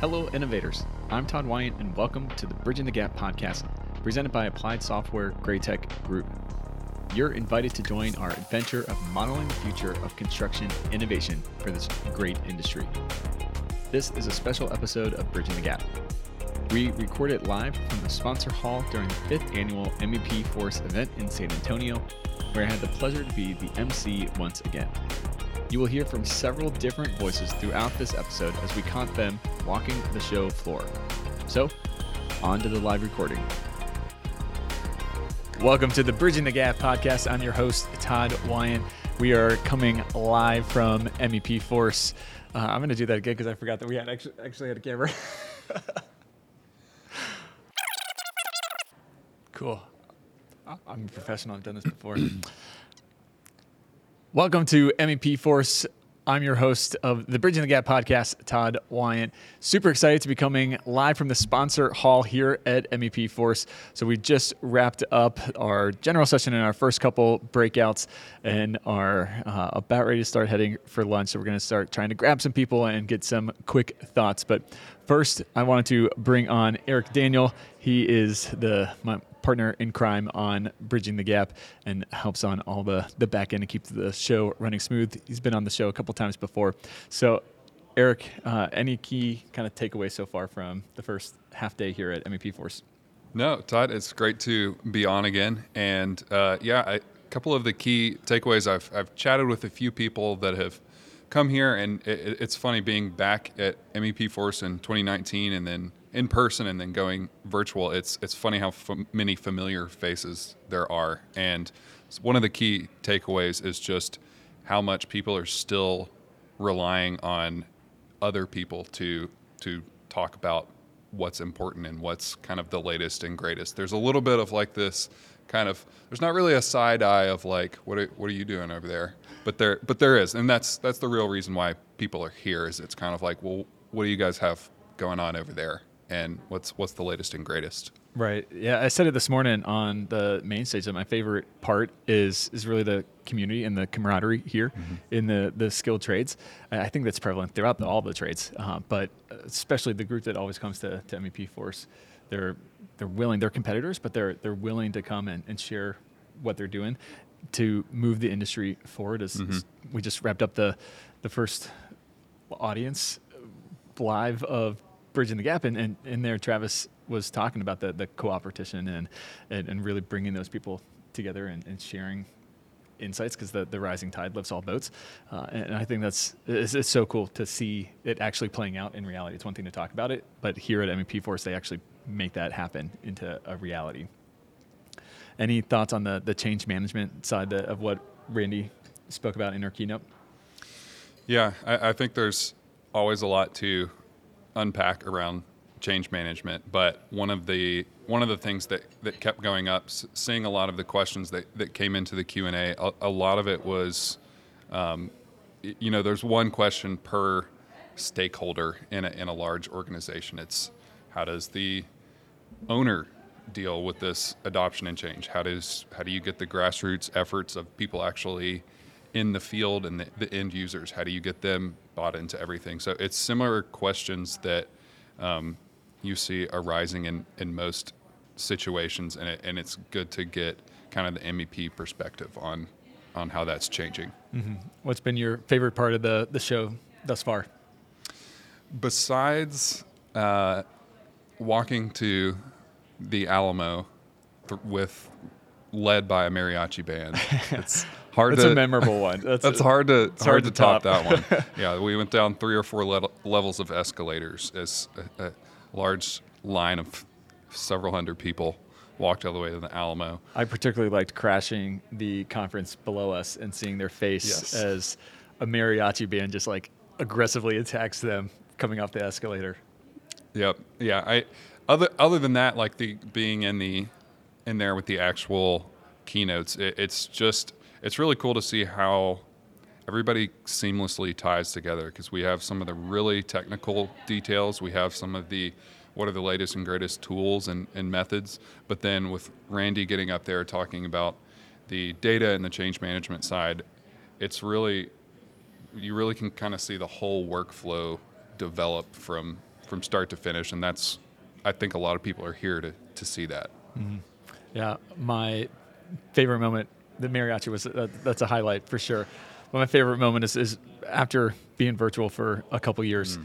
Hello, innovators. I'm Todd Wyant, and welcome to the Bridging the Gap podcast, presented by Applied Software Graitec Group. You're invited to join our adventure of modeling the future of construction innovation for this great industry. This is a special episode of Bridging the Gap. We record it live from the sponsor hall during the fifth annual MEP Force event in San Antonio, where I had the pleasure to be the MC once again. You will hear from several different voices throughout this episode as we caught them walking the show floor. So, on to the live recording. Welcome to the Bridging the Gap podcast. I'm your host, Todd Wyant. We are coming live from MEP Force. Uh, I'm going to do that again because I forgot that we had actually, actually had a camera. cool. I'm a professional. I've done this before. Welcome to MEP Force. I'm your host of the Bridging the Gap podcast, Todd Wyant. Super excited to be coming live from the sponsor hall here at MEP Force. So we just wrapped up our general session and our first couple breakouts and are uh, about ready to start heading for lunch. So we're going to start trying to grab some people and get some quick thoughts. But first, I wanted to bring on Eric Daniel. He is the my, partner in crime on Bridging the Gap and helps on all the, the back end to keep the show running smooth. He's been on the show a couple times before. So, Eric, uh, any key kind of takeaway so far from the first half day here at MEP Force? No, Todd, it's great to be on again. And uh, yeah, a couple of the key takeaways I've, I've chatted with a few people that have come here, and it, it's funny being back at MEP Force in 2019 and then in person and then going virtual, it's it's funny how f- many familiar faces there are. And one of the key takeaways is just how much people are still relying on other people to to talk about what's important and what's kind of the latest and greatest. There's a little bit of like this kind of there's not really a side eye of like what are, what are you doing over there but there but there is and that's that's the real reason why people are here is it's kind of like well what do you guys have going on over there and what's what's the latest and greatest. Right. Yeah, I said it this morning on the main stage that my favorite part is is really the community and the camaraderie here mm-hmm. in the the skilled trades. I think that's prevalent throughout the, all the trades, uh, but especially the group that always comes to, to MEP Force. They're they're willing. They're competitors, but they're they're willing to come and, and share what they're doing to move the industry forward. As, mm-hmm. as we just wrapped up the the first audience live of bridging the gap. And, and in there, Travis was talking about the, the cooperation and, and, and really bringing those people together and, and sharing insights because the, the rising tide lifts all boats. Uh, and I think that's it's, it's, so cool to see it actually playing out in reality. It's one thing to talk about it, but here at MEP Force, they actually make that happen into a reality. Any thoughts on the, the change management side of what Randy spoke about in our keynote? Yeah, I, I think there's always a lot to unpack around change management, but one of the one of the things that, that kept going up, seeing a lot of the questions that, that came into the Q and A, a, lot of it was, um, you know, there's one question per stakeholder in a, in a large organization. It's how does the owner deal with this adoption and change? How does how do you get the grassroots efforts of people actually in the field and the, the end users? How do you get them bought into everything. So it's similar questions that um, you see arising in, in most situations, and, it, and it's good to get kind of the MEP perspective on on how that's changing. Mm-hmm. What's been your favorite part of the the show thus far? Besides uh, walking to the Alamo th- with led by a mariachi band, it's hard that's to, a memorable one. That's, that's a, hard to hard, hard, to top, top that one. yeah, we went down three or four le- levels of escalators as a, a, large line of several hundred people walked all the way to the Alamo. I particularly liked crashing the conference below us and seeing their face yes. as a mariachi band just like aggressively attacks them coming off the escalator. Yep. Yeah. I other other than that, like the being in the in there with the actual keynotes, it, it's just it's really cool to see how everybody seamlessly ties together because we have some of the really technical details. We have some of the what are the latest and greatest tools and, and methods. But then with Randy getting up there talking about the data and the change management side, it's really you really can kind of see the whole workflow develop from from start to finish, and that's I think a lot of people are here to to see that. Mm-hmm. Yeah, my favorite moment, the mariachi was uh, that's a highlight for sure. But my favorite moment is, is after being virtual for a couple years,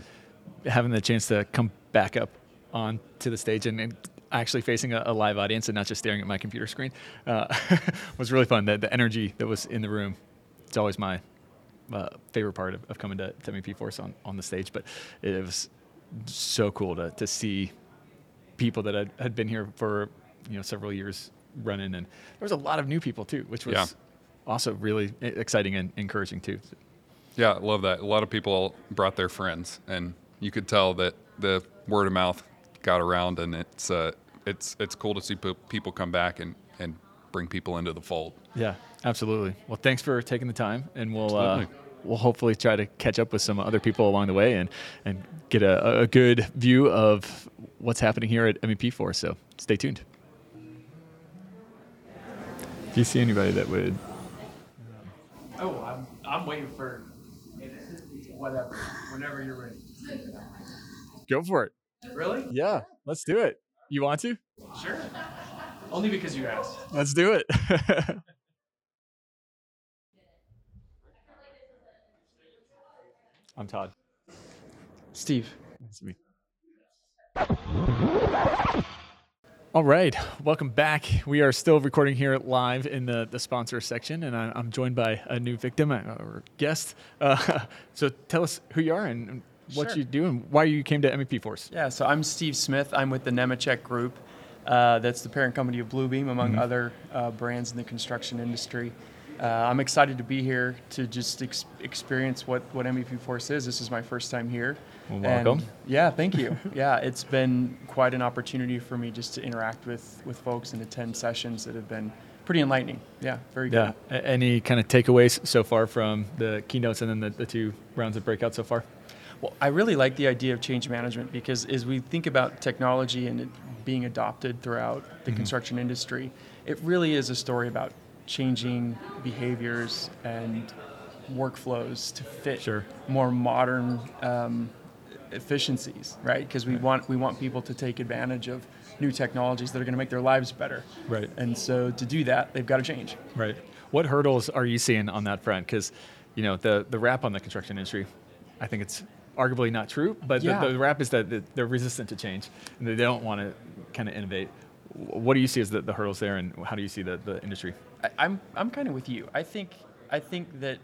having the chance to come back up on to the stage and, and actually facing a, a live audience and not just staring at my computer screen uh, was really fun. The, the energy that was in the room, it's always my uh, favorite part of, of coming to, to MEP Force on, on the stage. But it was so cool to, to see people that had, had been here for you know several years running, and there was a lot of new people too, which was Yeah. also really exciting and encouraging too. Yeah, I love that. A lot of people brought their friends, and you could tell that the word of mouth got around, and it's uh, it's it's cool to see pe- people come back and and bring people into the fold. Yeah, absolutely. Well, thanks for taking the time, and we'll uh, we'll hopefully try to catch up with some other people along the way and and get a, a good view of what's happening here at MEP Force. So stay tuned. If you see anybody that would Oh, I'm, I'm waiting for whatever, whenever you're ready. go for it, Really? yeah, let's do it. You want to? Sure. Only because you asked. Let's do it. I'm Todd. Steve. Nice to meet All right, welcome back. We are still recording here live in the, the sponsor section, and I, I'm joined by a new victim uh, or guest. Uh, so tell us who you are and what Sure. you do and why you came to MEP Force. Yeah, so I'm Steve Smith. I'm with the Nemetschek Group. Uh, that's the parent company of Bluebeam, among other uh, brands in the construction industry. Uh, I'm excited to be here to just ex- experience what, what MEP Force is. This is my first time here. Well, And- welcome. yeah, thank you. yeah, it's been quite an opportunity for me just to interact with, with folks and attend sessions that have been pretty enlightening. Yeah, very good. Yeah. A- Any kind of takeaways so far from the keynotes and then the, the two rounds of breakout so far? Well, I really like the idea of change management because as we think about technology and it being adopted throughout the Mm-hmm. construction industry, it really is a story about changing behaviors and workflows to fit Sure. more modern um, efficiencies, right? Because we want we want people to take advantage of new technologies that are going to make their lives better. Right. And so to do that, they've got to change. Right. What hurdles are you seeing on that front? Because, you know, the the rap on the construction industry, I think it's arguably not true, but Yeah. the, the rap is that that they're resistant to change and they don't want to kind of innovate. What do you see as the, the hurdles there, and how do you see the, the industry? I, I'm I'm kind of with you. I think I think that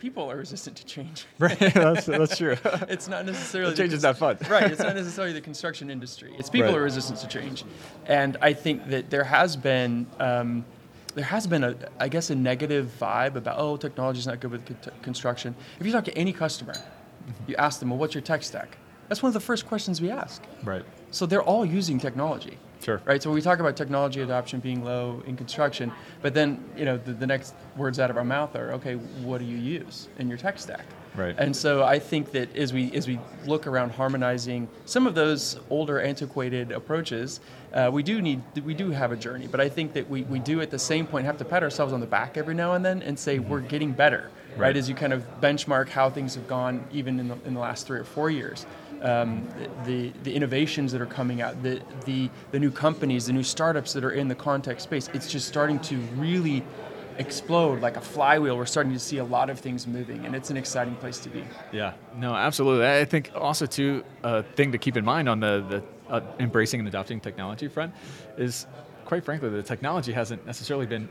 people are resistant to change. Right. that's, that's true. it's not necessarily Change the is not fun. right. It's not necessarily the construction industry. It's people Right. who are resistant to change, and I think that there has been. Um, there has been a, I guess, a negative vibe about oh, technology's not good with con- construction. If you talk to any customer, you ask them, well, what's your tech stack? That's one of the first questions we ask. right. So they're all using technology. Sure. Right. So we talk about technology adoption being low in construction, but then you know the, the next words out of our mouth are, okay, what do you use in your tech stack? Right. And so I think that as we as we look around harmonizing some of those older antiquated approaches, uh, we do need we do have a journey. But I think that we, we do at the same point have to pat ourselves on the back every now and then and say we're getting better. Right. Mm-hmm. Right. As you kind of benchmark how things have gone even in the, in the last three or four years. Um, the the innovations that are coming out, the, the the new companies, the new startups that are in the contech space, it's just starting to really explode like a flywheel. We're starting to see a lot of things moving, and it's an exciting place to be. Yeah, no, absolutely. I think also too a thing to keep in mind on the the uh, embracing and adopting technology front is, quite frankly, the technology hasn't necessarily been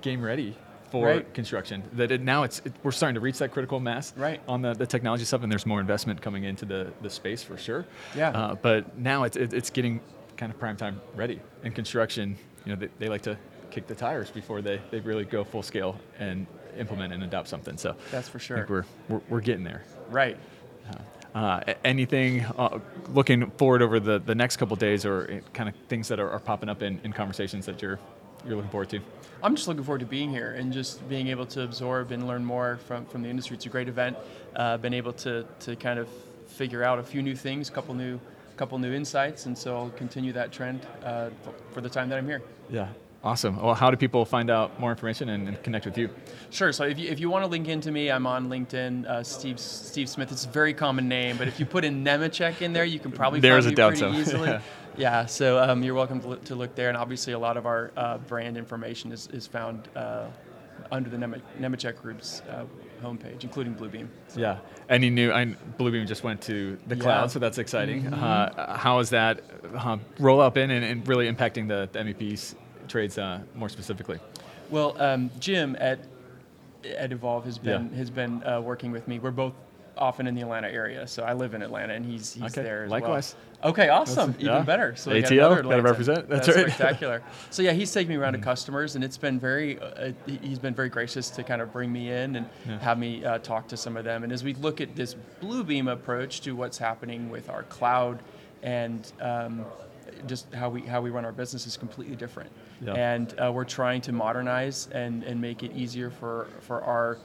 game ready for Right. construction. That it, now it's it, we're starting to reach that critical mass Right. on the, the technology stuff, and there's more investment coming into the, the space for sure. Yeah. Uh, but now it's it, it's getting kind of prime time ready. In construction, you know, they, they like to kick the tires before they, they really go full scale and implement and adopt something. So That's for I sure. think we're, we're, we're getting there. Right. Uh, a- anything uh, looking forward over the, the next couple days or kind of things that are, are popping up in, in conversations that you're you're looking forward to? I'm just looking forward to being here and just being able to absorb and learn more from, from the industry. It's a great event. Uh, been able to, to kind of figure out a few new things, a couple new couple new insights, and so I'll continue that trend uh, for the time that I'm here. Yeah. Awesome. Well, how do people find out more information and, and connect with you? Sure. So if you, if you want to link into me, I'm on LinkedIn. Uh, Steve Steve Smith. It's a very common name, but if you put in Nemetschek in there, you can probably There's find me pretty so. easily. Yeah. yeah. So um, you're welcome to look, to look there, and obviously a lot of our uh, brand information is, is found uh, under the Nem- Nemetschek Group's uh, homepage, including Bluebeam. Yeah. Any new? I, Bluebeam just went to the Yeah. cloud, so that's exciting. Uh, how is that uh, roll up in and, and really impacting the, the MEP's trades uh, more specifically? Well, um, Jim at at Evolve has been Yeah. has been uh, working with me. We're both often in the Atlanta area, so I live in Atlanta, and he's he's Okay, there as likewise. well. Okay, awesome, That's- even yeah. better. So got gotta represent. That's right. spectacular. so yeah, he's taking me around to customers, and it's been very uh, he- he's been very gracious to kind of bring me in and Yeah. have me uh, talk to some of them. And as we look at this Bluebeam approach to what's happening with our cloud and um, just how we how we run our business is completely different Yeah. and uh, we're trying to modernize and, and make it easier for, for our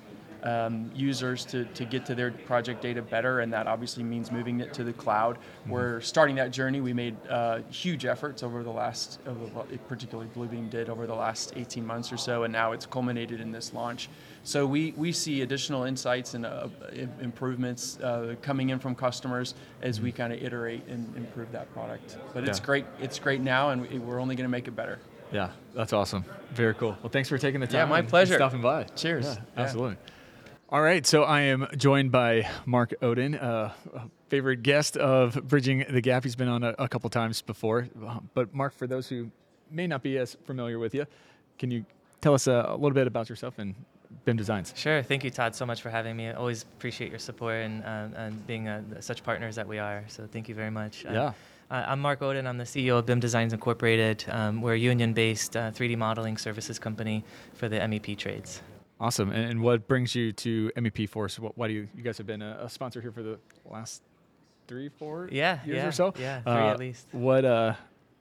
um, users to, to get to their project data better, and that obviously means moving it to the cloud. We're starting that journey. We made uh, huge efforts over the last, over particularly Bluebeam did over the last 18 months or so, and now it's culminated in this launch. So we, we see additional insights and uh, improvements uh, coming in from customers as we kind of iterate and improve that product. But it's great. It's great now, and we're only going to make it better. Yeah, that's awesome. Very cool. Well, thanks for taking the time. Yeah, my and- and pleasure. stopping by. Cheers. Yeah, Yeah. absolutely. All right, so I am joined by Mark Odin, uh, a favorite guest of Bridging the Gap. He's been on a, a couple times before. Uh, But Mark, for those who may not be as familiar with you, can you tell us a, a little bit about yourself and BIM Designs? Sure. Thank you, Todd, so much for having me. I always appreciate your support and, um, and being uh, such partners that we are. So thank you very much. Uh, Yeah. Uh, I'm Mark Odin. I'm the CEO of BIM Designs Incorporated. Um, we're a union-based uh, 3D modeling services company for the MEP trades. Awesome. And, and what brings you to MEP Force? What, why do you, you guys have been a, a sponsor here for the last three, four Yeah, years yeah, or so? yeah, three Uh, at least. What, uh,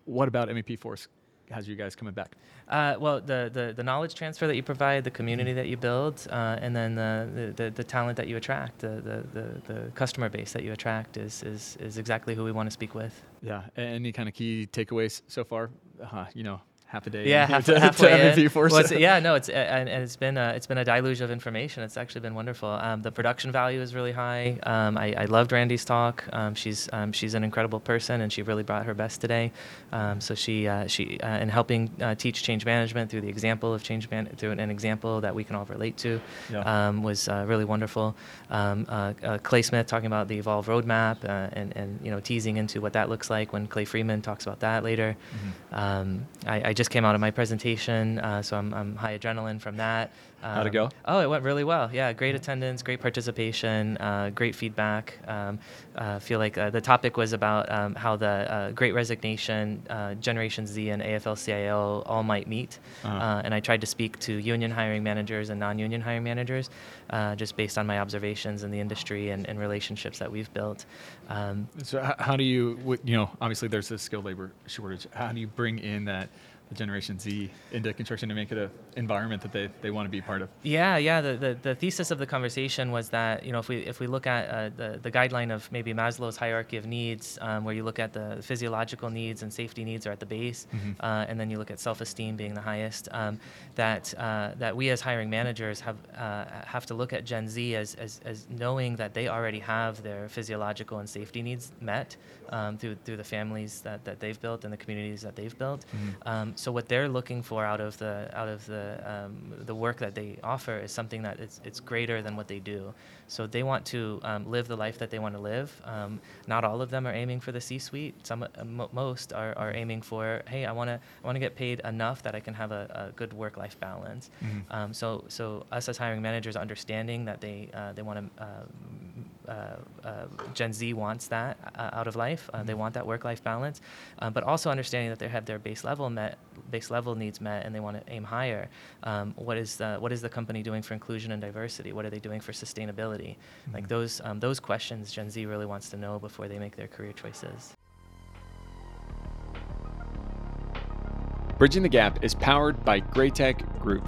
what about MEP Force has you guys coming back? Uh, well, the, the, the knowledge transfer that you provide, the community that you build, uh, and then the, the, the, talent that you attract, the, the, the, the customer base that you attract is, is, is exactly who we want to speak with. Yeah. Any kind of key takeaways so far? Uh, you know, half a day. Yeah, half, to, halfway to in. Force. Well, yeah, no, it's and, and it's been a, it's been a deluge of information. It's actually been wonderful. Um, the production value is really high. Um, I, I loved Randy's talk. Um, she's um, she's an incredible person, and she really brought her best today. Um, so she uh, she uh, in helping uh, teach change management through the example of change man through an example that we can all relate to Yeah. um, was uh, really wonderful. Um, uh, uh, Clay Smith talking about the Evolve roadmap uh, and, and you know teasing into what that looks like when Clay Freeman talks about that later. Mm-hmm. Um, I, I just came out of my presentation, uh, so I'm, I'm high adrenaline from that. How'd it Um, go? Oh, it went really well. Yeah, great attendance, great participation, uh, great feedback. Um, uh, feel like uh, the topic was about um, how the uh, Great Resignation, uh, Generation Z, and AFL-CIO all might meet. Uh-huh. Uh, and I tried to speak to union hiring managers and non-union hiring managers, uh, just based on my observations in the industry and, and relationships that we've built. Um, So how do you, you know, obviously there's a skilled labor shortage. How do you bring in that the Generation Z into construction to make it an environment that they, they want to be part of? Yeah, yeah. The, the, the thesis of the conversation was that you know if we if we look at uh, the the guideline of maybe Maslow's hierarchy of needs, um, where you look at the physiological needs and safety needs are at the base, uh, and then you look at self-esteem being the highest. Um, that uh, that we as hiring managers have uh, have to look at Gen Z as, as as knowing that they already have their physiological and safety needs met um, through through the families that, that they've built and the communities that they've built. Um, so what they're looking for out of the out of the um, the work that they offer is something that it's, it's greater than what they do. So they want to um, live the life that they want to live. Um, not all of them are aiming for the C-suite. Some uh, mo- most are, are aiming for hey, I want to I want to get paid enough that I can have a, a good work-life balance. Um, so so us as hiring managers understanding that they uh, they want to uh, Gen Z wants that uh, out of life. Uh, They want that work-life balance, um, but also understanding that they have their base level met, base level needs met, and they want to aim higher. Um, what is the, what is the company doing for inclusion and diversity? What are they doing for sustainability? Like those um, those questions, Gen Z really wants to know before they make their career choices. Bridging the Gap is powered by Graitec Group.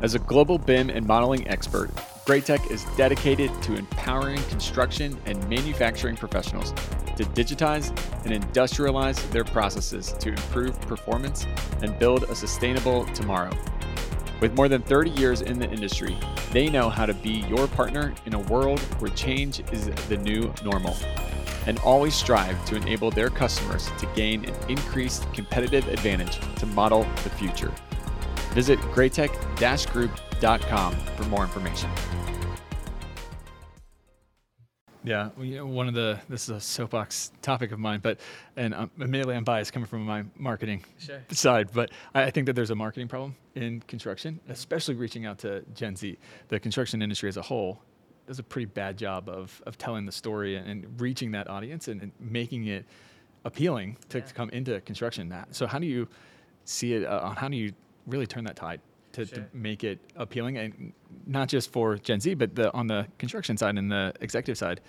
As a global BIM and modeling expert, Graitec is dedicated to empowering construction and manufacturing professionals to digitize and industrialize their processes to improve performance and build a sustainable tomorrow. With more than 30 years in the industry, they know how to be your partner in a world where change is the new normal and always strive to enable their customers to gain an increased competitive advantage to model the future. Visit graitec-group.com for more information. Yeah, well, you know, one of the this is a soapbox topic of mine, but and um, admittedly I'm biased coming from my marketing Sure. side, but I, I think that there's a marketing problem in construction, especially reaching out to Gen Z. The construction industry as a whole does a pretty bad job of of telling the story and, and reaching that audience and, and making it appealing to, to come into construction. That so how do you see it? Uh, on how do you really turn that tide? To, to make it appealing and not just for Gen Z, but the, on the construction side and the executive side,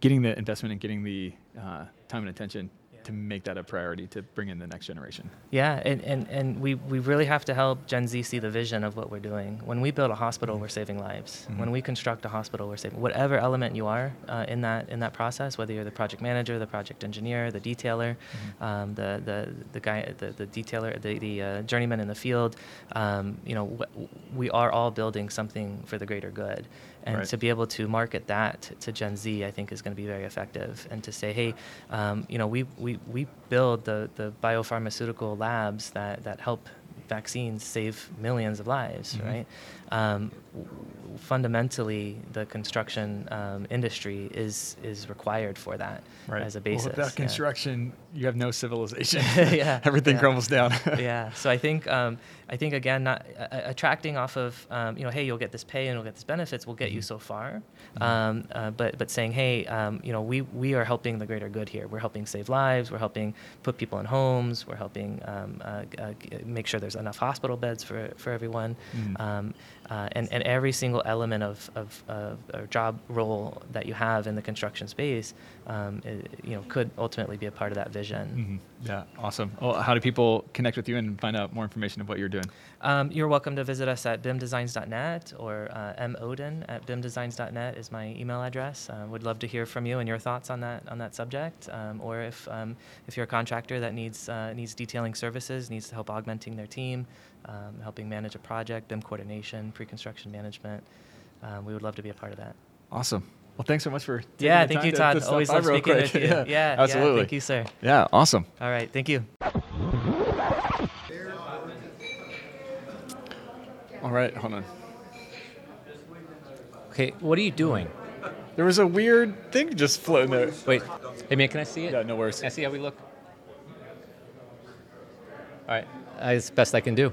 getting the investment and getting the uh, time and attention. To make that a priority to bring in the next generation. Yeah, and, and, and we, we really have to help Gen Z see the vision of what we're doing. When we build a hospital, we're saving lives. Mhm. When we construct a hospital, we're saving whatever element you are uh, in that in that process, whether you're the project manager, the project engineer, the detailer, um, the, the the guy, the, the detailer, the, the uh, journeyman in the field. Um, you know, wh- we are all building something for the greater good. And Right. to be able to market that to Gen Z, I think is going to be very effective. And to say, hey, um, you know, we, we, we build the, the biopharmaceutical labs that, that help vaccines save millions of lives, Mhm. right? Um, fundamentally, the construction um, industry is is required for that as a basis. Well, without yeah. construction, you have no civilization. Yeah, Everything yeah. crumbles down. yeah. So I think um, I think again, not uh, attracting off of um, you know, hey, you'll get this pay and you'll get this benefits will get you so far. Um, uh, but but saying, hey, um, you know, we we are helping the greater good here. We're helping save lives. We're helping put people in homes. We're helping um, uh, uh, make sure there's enough hospital beds for for everyone. Mm. Uh, and, and every single element of, of, of a job role that you have in the construction space, um, i- you know, could ultimately be a part of that vision. Mhm. Yeah, awesome. Well, how do people connect with you and find out more information of what you're doing? Um, you're welcome to visit us at bimdesigns.net or uh, moden at bimdesigns.net is my email address. Uh, would love to hear from you and your thoughts on that on that subject. Um, or if um, if you're a contractor that needs uh, needs detailing services, needs to help augmenting their team, um, helping manage a project, BIM coordination, pre-construction management, um, we would love to be a part of that. Awesome. Well, thanks so much for taking yeah, the thank time you, Todd. to Always by love speaking quick. with you. yeah, yeah, absolutely. thank you, sir. Yeah, awesome. All right, thank you. All right, hold on. Okay, what are you doing? There was a weird thing just floating there. Wait, hey man, can I see it? Yeah, no worries. Can I see how we look? All right, it's the best I can do.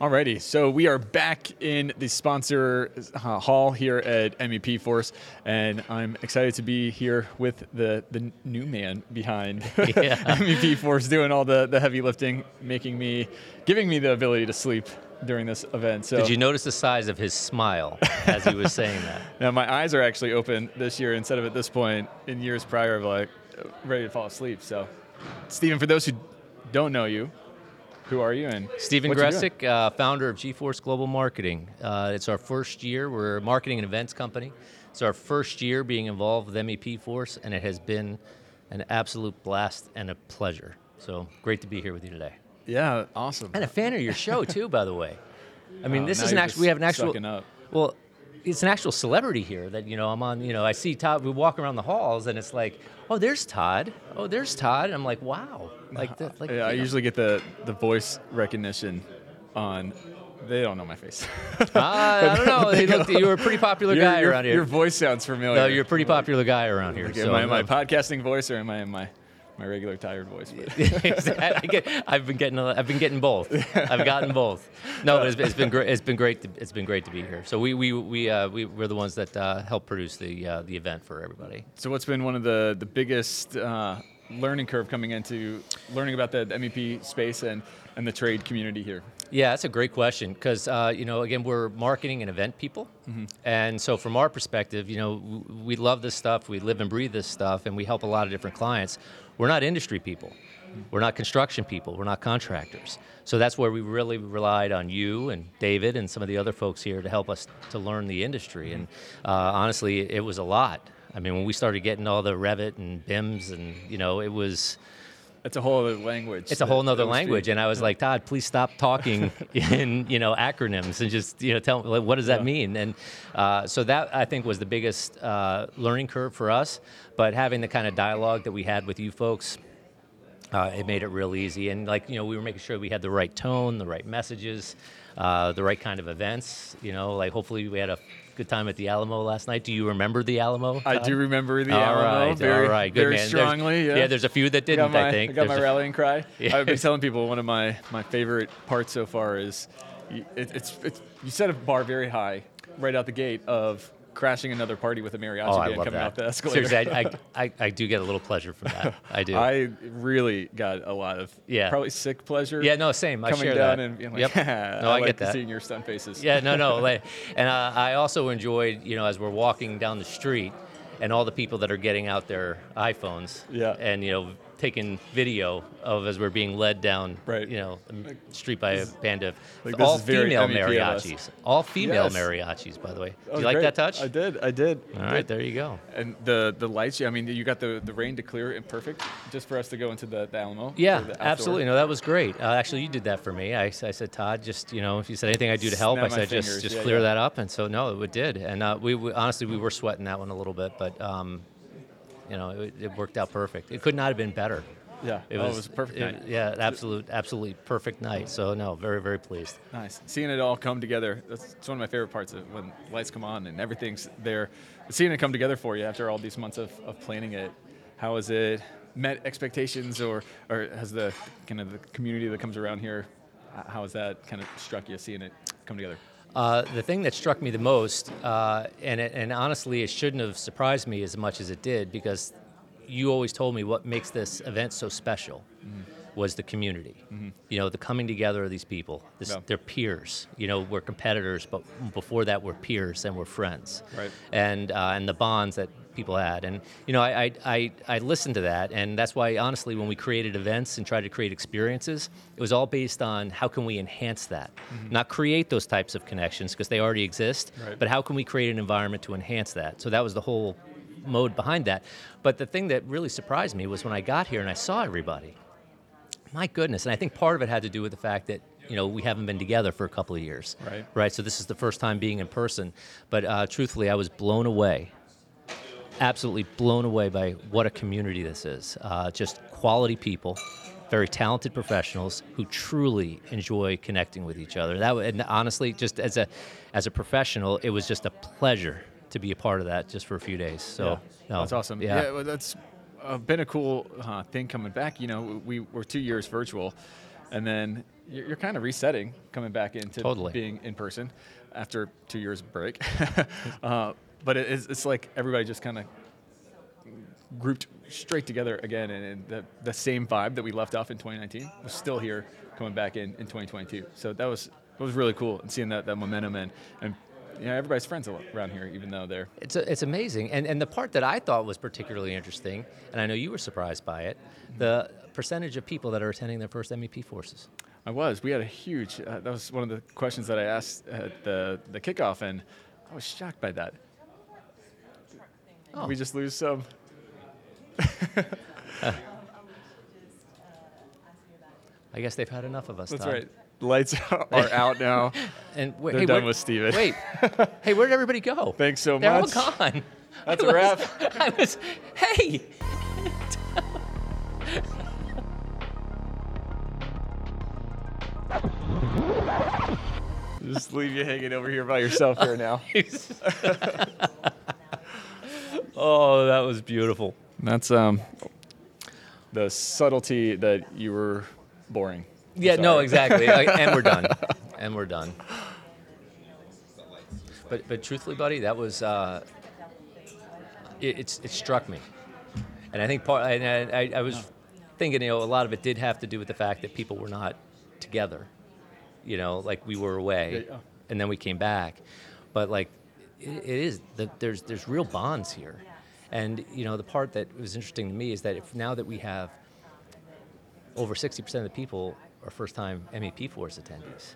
Alrighty, so we are back in the sponsor uh, hall here at MEP Force, and I'm excited to be here with the the new man behind Yeah. MEP Force, doing all the, the heavy lifting, making me, giving me the ability to sleep during this event. So Did you notice the size of his smile as he was saying that? now my eyes are actually open this year instead of at this point in years prior of like ready to fall asleep. So, Stephen, for those who don't know you, who are you and Stephen? Gressick, uh, founder of GeForce Global Marketing. Uh, it's our first year. We're a marketing and events company. It's our first year being involved with MEP Force, and it has been an absolute blast and a pleasure. So great to be here with you today. Yeah, awesome. And a fan of your show too, by the way. I mean, Oh, this is an actual. We have an actual. Well, it's an actual celebrity here that you know. I'm on. You know, I see Todd. We walk around the halls, and it's like, oh, there's Todd. Oh, there's Todd. And I'm like, wow. Like that. Like yeah, I you know. usually get the, the voice recognition on. They don't know my face. Ah, I don't know. He looked, you were a pretty popular guy your- around here. Your voice sounds familiar. no, you're a pretty popular guy around here. Okay, so am I my podcasting voice or am I in my, my regular tired voice? But- I get, I've been getting I've been getting both. I've gotten both. No, but it's, it's been great. It's been great. To, it's been great to be here. So we we we uh, we we're the ones that uh, help produce the uh, the event for everybody. so, what's been one of the the biggest uh, learning curve coming into learning about the, MEP space and and the trade community here? Yeah, that's a great question because uh, you know again we're marketing and event people, and so from our perspective, you know we love this stuff, we live and breathe this stuff, and we help a lot of different clients. We're not industry people, we're not construction people, we're not contractors. So that's where we really relied on you and David and some of the other folks here to help us to learn the industry. And uh, honestly, it was a lot. I mean, when we started getting all the Revit and BIMs, and you know, it was It's a whole other language. it's a whole other language. And I was like, Todd, please stop talking in you know acronyms and just you know tell me what does that Yeah. mean. And uh, so that I think was the biggest uh, learning curve for us. But having the kind of dialogue that we had with you folks. Uh, it made it real easy, and like you know, we were making sure we had the right tone, the right messages, uh, the right kind of events. You know, like hopefully we had a good time at the Alamo last night. Do you remember the Alamo? I Todd? do remember the All Alamo right, very, all right, good very man. There's- strongly. yeah. yeah, there's a few that didn't. got my, I think I got my a- rallying cry. Yeah. I've been telling people one of my, my favorite parts so far is it, it's, it's you set a bar very high right out the gate of crashing another party with a mariachi Oh, band coming that. out the escalator. Seriously, I, I, I, I do get a little pleasure from that. I do. I really got a lot of Yeah. probably sick pleasure. yeah, no, same. I coming share down that. and being like, yep. I, No, I like get that. seeing your stunned faces. Yeah, no, no. like- And uh, I also enjoyed, you know, as we're walking down the street, and all the people that are getting out their iPhones, Yeah. and you know, taking video of as we're being led down, Right. you know, street by a band of like all female mariachis. All female Yes. mariachis, by the way. Do That you like great. that touch? I did. I did. All right, did. there you go. And the the lights. I mean, you got the, the rain to clear it perfect, just for us to go into the, the Alamo. Yeah, the absolutely. No, that was great. Uh, actually, you did that for me. I, I said, Todd, just you know, if you said anything I do to help, Snap I said just just Yeah, clear yeah. that up. And so no, it did. And uh, we, we honestly we were sweating that one a little bit, but um, you know, it, it worked out perfect. It could not have been better. Yeah, It oh, was, it was a perfect it- night. Yeah, absolute, absolutely perfect night. So no, very, very pleased. Nice. Seeing it all come together. That's it's one of my favorite parts of when lights come on and everything's there. Seeing it come together for you after all these months of, of planning it. How has it met expectations or, or has the kind of the community that comes around here, how has that kind of struck you seeing it come together? Uh, the thing that struck me the most, uh, and, it, and honestly, it shouldn't have surprised me as much as it did because you always told me what makes this event so special was the community. You know, the coming together of these people. This, Yeah. They're peers. You know, we're competitors, but before that, we're peers and we're friends. Right. And uh, and the bonds that people had, and you know, I, I I I listened to that, and that's why honestly, when we created events and tried to create experiences, it was all based on how can we enhance that, not create those types of connections because they already exist, Right. but how can we create an environment to enhance that? So that was the whole mode behind that. But the thing that really surprised me was when I got here and I saw everybody. My goodness, and I think part of it had to do with the fact that you know we haven't been together for a couple of years, Right. Right. So this is the first time being in person. But uh, truthfully, I was blown away, absolutely blown away by what a community this is. Uh, just quality people, very talented professionals who truly enjoy connecting with each other. That and honestly, just as a as a professional, it was just a pleasure to be a part of that just for a few days. So no, that's awesome. Yeah. well, that's uh, been a cool uh, thing coming back. You know, we were two years virtual, and then you're, you're kind of resetting, coming back into Totally. being in person after two years break. uh, but it is, it's like everybody just kind of grouped straight together again, and, and the, the same vibe that we left off in 2019 was still here coming back in, in 2022. So that was that was really cool, and seeing that, that momentum and and you know, everybody's friends around here, even though they're It's, a, it's amazing. And, and the part that I thought was particularly interesting, and I know you were surprised by it, the percentage of people that are attending their first MEP Forces. I was. We had a huge. Uh, that was one of the questions that I asked at the the kickoff, and I was shocked by that. Oh. We just lose some. I guess they've had enough of us. That's Todd. right. Lights are out now. And wait, They're hey, done where- with Steven. Wait, hey, where did everybody go? Thanks so They're much. all gone. That's I a wrap. was- I was, hey, Just leave you hanging over here by yourself here now. Oh, that was beautiful. That's um the subtlety that you were boring. I'm Yeah, no, exactly. I- and we're done. And we're done. But but truthfully, buddy, that was uh, it, it's it struck me, and I think part. And I, I, I was thinking, you know, a lot of it did have to do with the fact that people were not together. You know, like we were away, and then we came back. But like, it, it is the, there's there's real bonds here, and you know, the part that was interesting to me is that if now that we have over 60% of the people are first-time MEP Force attendees.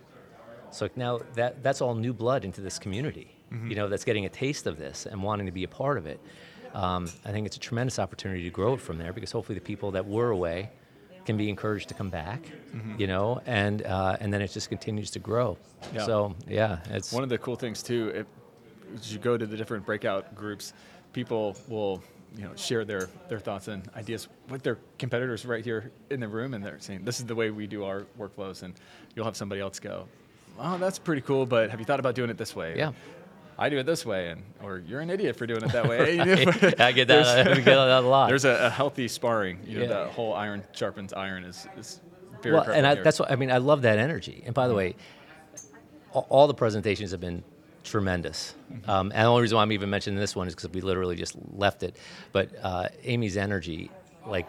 So now that that's all new blood into this community, you know, that's getting a taste of this and wanting to be a part of it. um, I think it's a tremendous opportunity to grow it from there because hopefully the people that were away can be encouraged to come back, Mm-hmm. you know, and uh, and then it just continues to grow. Yeah. So yeah, it's One of the cool things too, if, as you go to the different breakout groups, people will you know share their their thoughts and ideas with their competitors right here in the room, and they're saying this is the way we do our workflows, and you'll have somebody else go, oh, that's pretty cool, but have you thought about doing it this way? Yeah. I do it this way, and or you're an idiot for doing it that way. I get that. I get that a lot. There's a, a healthy sparring. You know, Yeah. the whole iron sharpens iron is, is very well, and I, that's what I mean. I love that energy. And by the way, all, all the presentations have been tremendous. Um, and the only reason why I'm even mentioning this one is because we literally just left it. But uh, Amy's energy, like,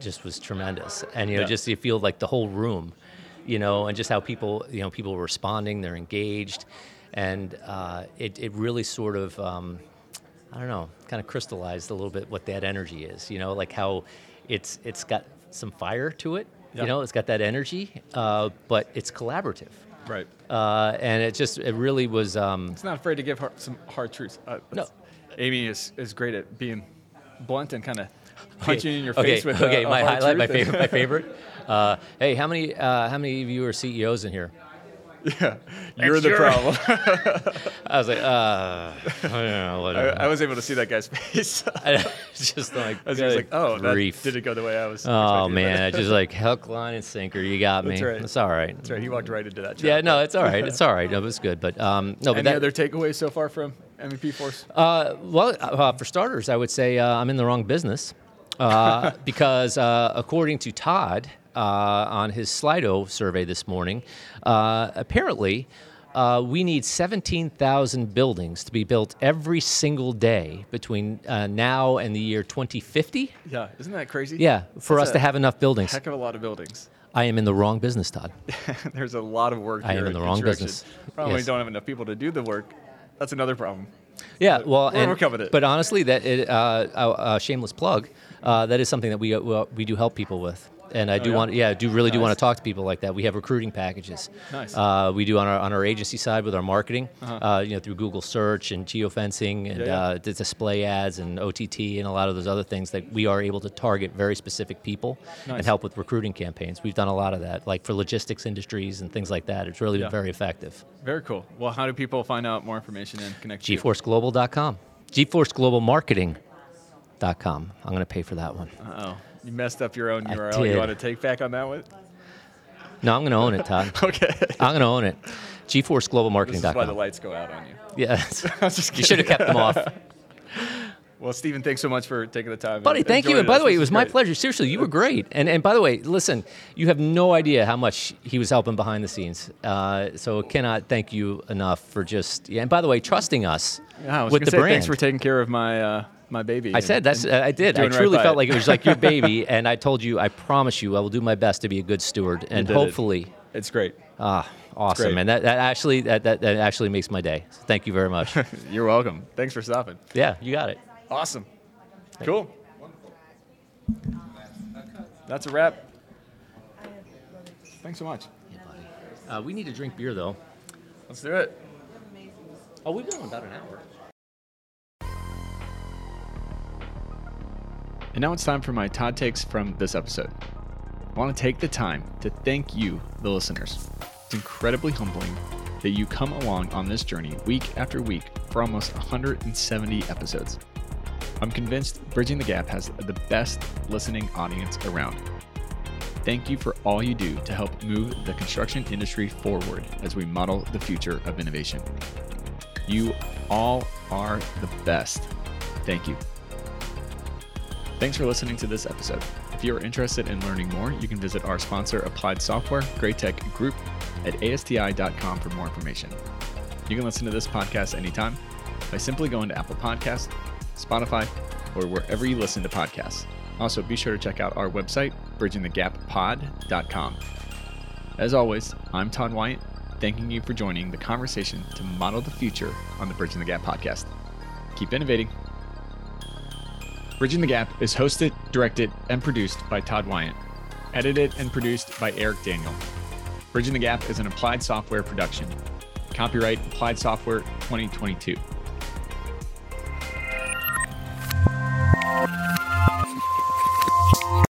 just was tremendous. And you know, Yeah. just you feel like the whole room, you know, and just how people, you know, people were responding. They're engaged, and uh, it it really sort of. Um, I don't know, kind of crystallized a little bit what that energy is. You know, like how it's it's got some fire to it. You know, it's got that energy, uh, but it's collaborative. Right. Uh, and it just it really was. Um, It's not afraid to give hard, some hard truths. Uh, No. Amy is, is great at being blunt and kind of punching in your okay, face with okay. a my hard highlight, my favorite, my favorite. Uh, hey, how many uh, how many of you are CEOs in here? yeah, you're the your- problem. I was like, uh, I don't know, I. I was able to see that guy's face It's just like, he was like, "Oh, that didn't go the way I was." Oh man, I just like hook, line, and sinker. You got me. That's right. It's all right. That's right. He walked right into that. Yeah, no, it's all right. It's all right. No, it was good. But um, no, but Any that, other takeaways so far from MEP Force? Uh, well, uh, for starters, I would say uh, I'm in the wrong business uh, because, uh, according to Todd uh, on his Slido survey this morning, uh, apparently uh, we need 17,000 buildings to be built every single day between uh, now and the year 2050. Yeah, isn't that crazy? Yeah, for That's us to have enough buildings. Heck of a lot of buildings. I am in the wrong business, Todd. There's a lot of work. I am in the wrong business. Probably Yes. don't have enough people to do the work. That's another problem. Yeah, well, we'll and. But honestly, that it, uh, uh, uh, shameless plug. Uh, that is something that we uh, we do help people with, and I do Oh, yeah? want, yeah, I do really do want to talk to people like that. We have recruiting packages. Nice. Uh, we do on our on our agency side with our marketing, uh, you know, through Google search and geofencing and Uh-huh. Yeah, yeah. Uh, the display ads and OTT and a lot of those other things that we are able to target very specific people Nice. and help with recruiting campaigns. We've done a lot of that, like for logistics industries and things like that. It's really been very effective. Very cool. Well, how do people find out more information and connect? to you? GeForceGlobal.com. GeForceGlobalMarketing.com. I'm going to pay for that one. Uh-oh. You messed up your own I URL. You want to take back on that one? No, I'm going to own it, Todd. Okay. I'm going to own it. This is why the lights go out on you. Yeah, I was just you should have kept them off. Well, Stephen, thanks so much for taking the time. Buddy, thank you. And by the way, it was is my pleasure. Seriously, you were great. And and by the way, listen, you have no idea how much he was helping behind the scenes. Uh, so cannot thank you enough for just yeah. And by the way, trusting us Yeah, I was with the say, brand. Thanks for taking care of my uh, my baby. I said that's and- I did. I doing right truly felt it. like it was like your baby, and I told you, I promise you, I will do my best to be a good steward, and did it. hopefully, It's great. ah, awesome, great. man. That, that actually that, that that actually makes my day. So thank you very much. You're welcome. Thanks for stopping. yeah, you got it. Awesome. Cool. That's a wrap. Thanks so much. Uh, we need to drink beer though. Let's do it. Oh, we've been on about an hour. And now it's time for my Todd takes from this episode. I want to take the time to thank you, the listeners. It's incredibly humbling that you come along on this journey week after week for almost 170 episodes. I'm convinced Bridging the Gap has the best listening audience around. Thank you for all you do to help move the construction industry forward as we model the future of innovation. You all are the best. Thank you. Thanks for listening to this episode. If you are interested in learning more, you can visit our sponsor, Applied Software, Graitec Group, at ASTI.com for more information. You can listen to this podcast anytime by simply going to Apple Podcasts, Spotify, or wherever you listen to podcasts. Also, be sure to check out our website, bridgingthegappod.com. As always, I'm Todd Wyant, thanking you for joining the conversation to model the future on the Bridging the Gap podcast. Keep innovating. Bridging the Gap is hosted, directed, and produced by Todd Wyant. Edited and produced by Eric Daniel. Bridging the Gap is an applied software production. Copyright Applied Software 2022.